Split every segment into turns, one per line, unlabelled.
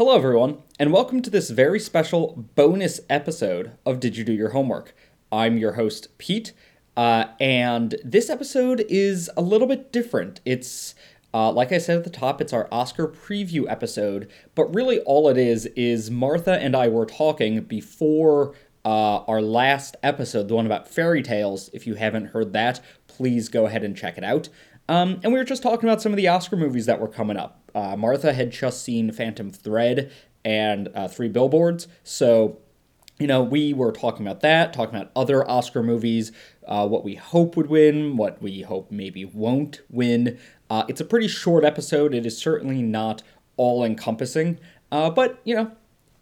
Hello, everyone, and welcome to this very special bonus episode of Did You Do Your Homework? I'm your host, Pete, uh, and this episode is a little bit different. It's, uh, like I said at the top, it's our Oscar preview episode, but really all it is is Martha and I were talking before uh, our last episode, the one about fairy tales. If you haven't heard that, please go ahead and check it out. Um, and we were just talking about some of the Oscar movies that were coming up. Uh, Martha had just seen Phantom Thread and uh, Three Billboards, so you know we were talking about that, talking about other Oscar movies, uh, what we hope would win, what we hope maybe won't win. Uh, it's a pretty short episode. It is certainly not all encompassing, uh, but you know,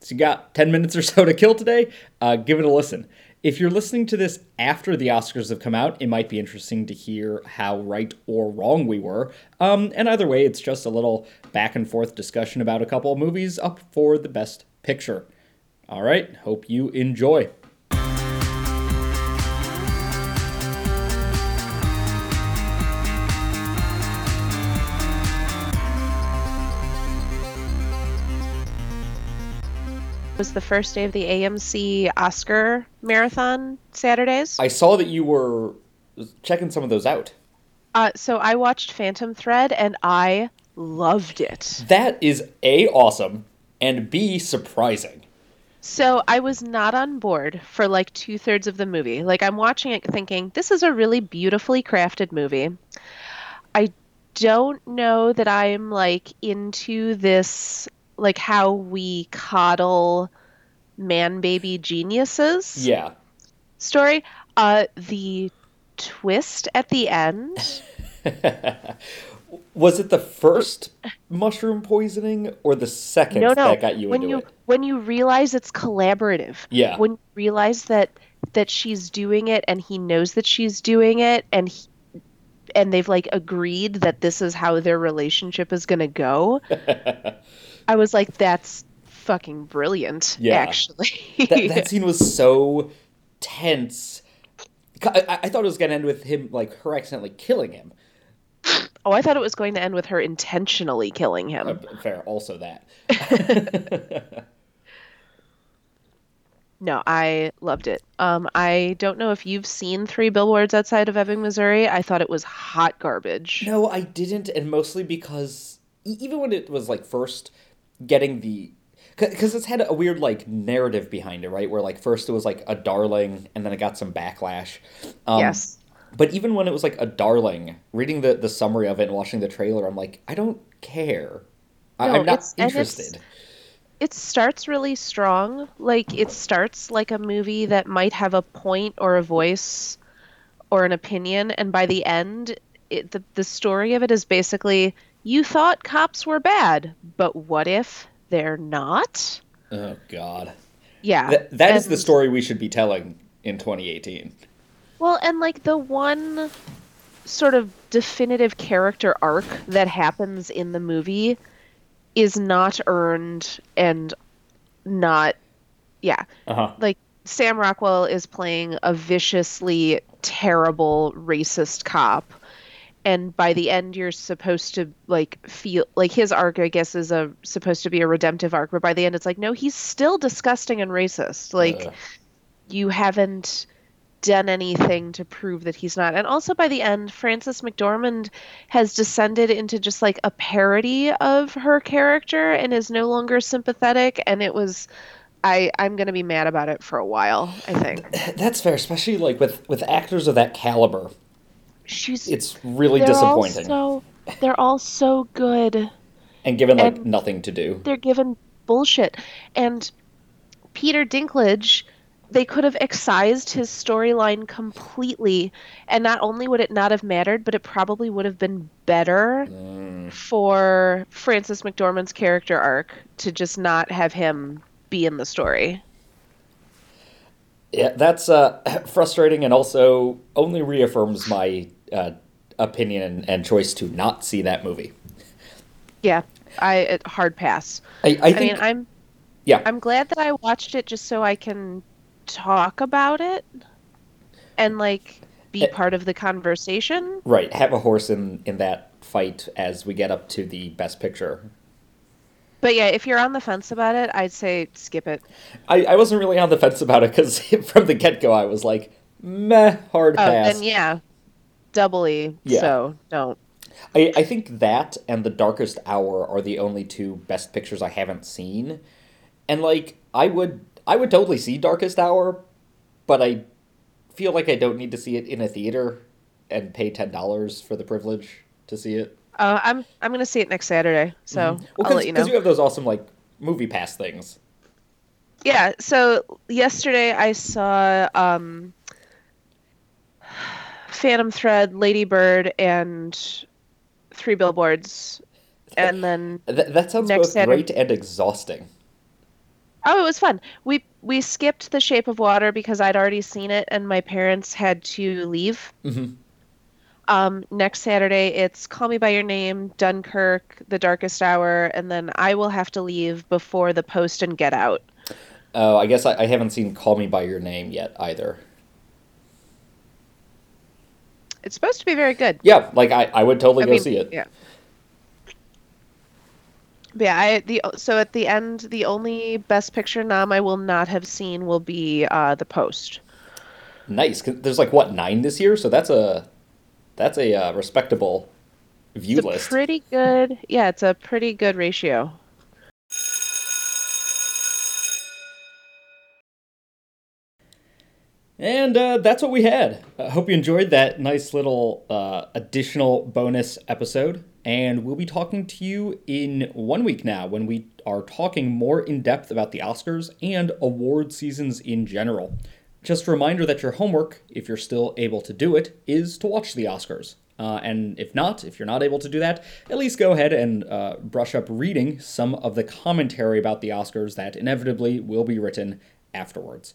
so you got ten minutes or so to kill today. Uh, give it a listen. If you're listening to this after the Oscars have come out, it might be interesting to hear how right or wrong we were. Um, and either way, it's just a little back and forth discussion about a couple movies up for the best picture. All right, hope you enjoy.
Was the first day of the AMC Oscar marathon Saturdays.
I saw that you were checking some of those out.
Uh, so I watched Phantom Thread and I loved it.
That is A, awesome, and B, surprising.
So I was not on board for like two thirds of the movie. Like I'm watching it thinking, this is a really beautifully crafted movie. I don't know that I'm like into this like how we coddle man baby geniuses
Yeah.
story. Uh, the twist at the end.
Was it the first mushroom poisoning or the second
no, no.
that got you
when
into
you
it?
when you realize it's collaborative.
Yeah.
When you realize that that she's doing it and he knows that she's doing it and he, and they've like agreed that this is how their relationship is going to go. I was like that's fucking brilliant
Yeah.
actually.
that, that scene was so tense. I, I- thought it was gonna end with him, like her accidentally killing him.
oh, I thought it was going to end with her intentionally killing him.
Uh, fair, also that.
No, I loved it. Um, I don't know if you've seen Three Billboards Outside of Ebbing, Missouri. I thought it was hot garbage.
no, I didn't, and mostly because even when it was like first getting the, because it's had a weird like narrative behind it, right? Where like first it was like a darling, and then it got some backlash. Um,
yes.
But even when it was like a darling, reading the the summary of it and watching the trailer, I'm like, I don't care. I,
No,
I'm not
it's- and it's-
interested.
It starts really strong. Like, it starts like a movie that might have a point or a voice or an opinion. And by the end, it, the, the story of it is basically you thought cops were bad, but what if they're not?
Oh God.
Yeah.
Th- that is the story we should be telling in 2018.
Well, and like the one sort of definitive character arc that happens in the movie is not earned and not yeah.
Uh huh.
Like Sam Rockwell is playing a viciously terrible racist cop and by the end you're supposed to like feel like his arc I guess is a supposed to be a redemptive arc but by the end it's like no he's still disgusting and racist like
Ugh.
you haven't done anything to prove that he's not. And also by the end, Frances McDormand has descended into just like a parody of her character and is no longer sympathetic. And it was, I I'm gonna be mad about it for a while. I think
That's fair, especially like with with actors of that caliber.
She's
It's really
they're
disappointing,
All so, they're all so good.
and given like
and-
nothing to do.
they're given bullshit. And Peter Dinklage, they could have excised his storyline completely, and not only would it not have mattered, but it probably would have been better
Mm.
for Frances McDormand's character arc to just not have him be in the story.
Yeah, that's uh, frustrating, and also only reaffirms my uh, opinion and, and choice to not see that movie.
Yeah, I hard pass.
I, I
I,
think,
mean, I'm
yeah,
I'm glad that I watched it just so I can talk about it and like be
Eh.
part of the conversation.
right. Have a horse in in that fight as we get up to the best picture.
But yeah, if you're on the fence about it, I'd say skip it.
I, I wasn't really on the fence about it because from the get go I was like, meh, hard
Oh,
pass.
then yeah, doubly.
Yeah.
So don't.
I, I think that and The Darkest Hour are the only two best pictures I haven't seen. And like I would I would totally see Darkest Hour, but I feel like I don't need to see it in a theater and pay ten dollars for the privilege to see it.
Uh, I'm I'm gonna see it next Saturday, so
Mm-hmm. Well,
I'll let you know.
Because you have those awesome like movie pass things.
Yeah, so yesterday I saw um, Phantom Thread, Lady Bird, and Three Billboards, and then
Th- that sounds both
Saturday-
great and exhausting.
oh, it was fun. We we skipped The Shape of Water because I'd already seen it, and my parents had to leave.
Mhm.
Um, next Saturday it's Call Me by Your Name, Dunkirk, The Darkest Hour, and then I will have to leave before The Post and Get Out.
Oh, I guess I, I haven't seen Call Me by Your Name yet either.
It's supposed to be very good.
Yeah, like I, I would totally
I
go
mean,
see it.
Yeah. But yeah, I the so at the end, the only Best Picture nom I will not have seen will be uh, The Post.
Nice. there's like what nine this year, so that's a that's a uh, respectable view
It's
list.
pretty good. Yeah, it's a pretty good ratio.
And uh, that's what we had. I hope you enjoyed that nice little uh, additional bonus episode. And we'll be talking to you in one week now when we are talking more in depth about the Oscars and award seasons in general. Just a reminder that your homework, if you're still able to do it, is to watch the Oscars. Uh, and if not, if you're not able to do that, at least go ahead and uh, brush up reading some of the commentary about the Oscars that inevitably will be written afterwards.